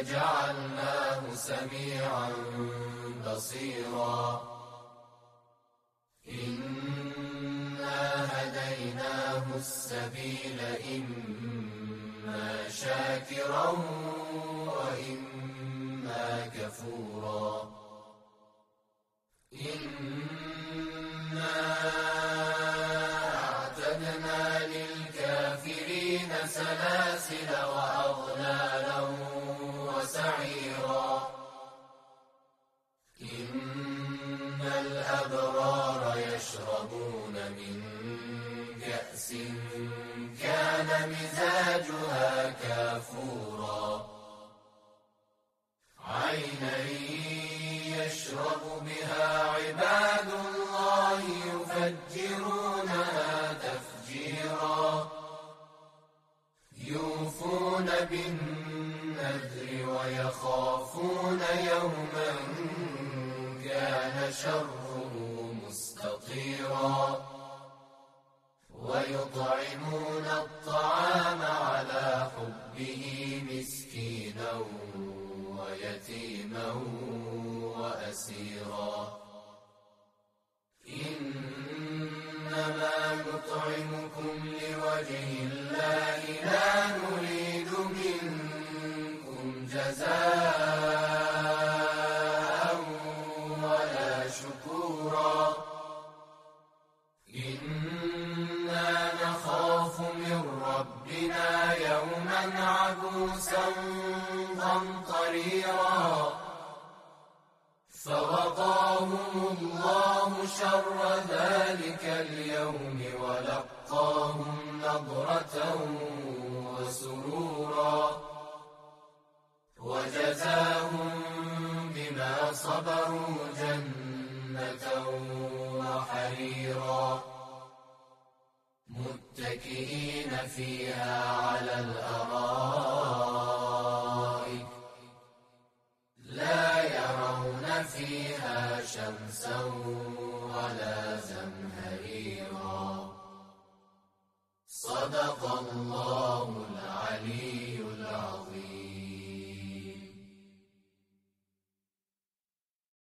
فجعلناه سميعا بصيرا. إنا هديناه السبيل إما شاكرا وإما كفورا. إنا أعتدنا للكافرين سلاسل وأغلالا وسعيرا. إن الأبرار يشربون من كأس كان مزاجها كافورا. عينا يشرب بها عباد الله يفجرونها بالنذر ويخافون يوما كان شره مستطيرا. ويطعمون الطعام على حبه مسكينا ويتيما وأسيرا. إنما نطعمكم جزاء ولا شكورا. إنا نخاف من ربنا يوما عبوسا قمطريرا فوقاهم الله شر ذلك اليوم ولقاهم نضرة متكئين فيها على الأرائك.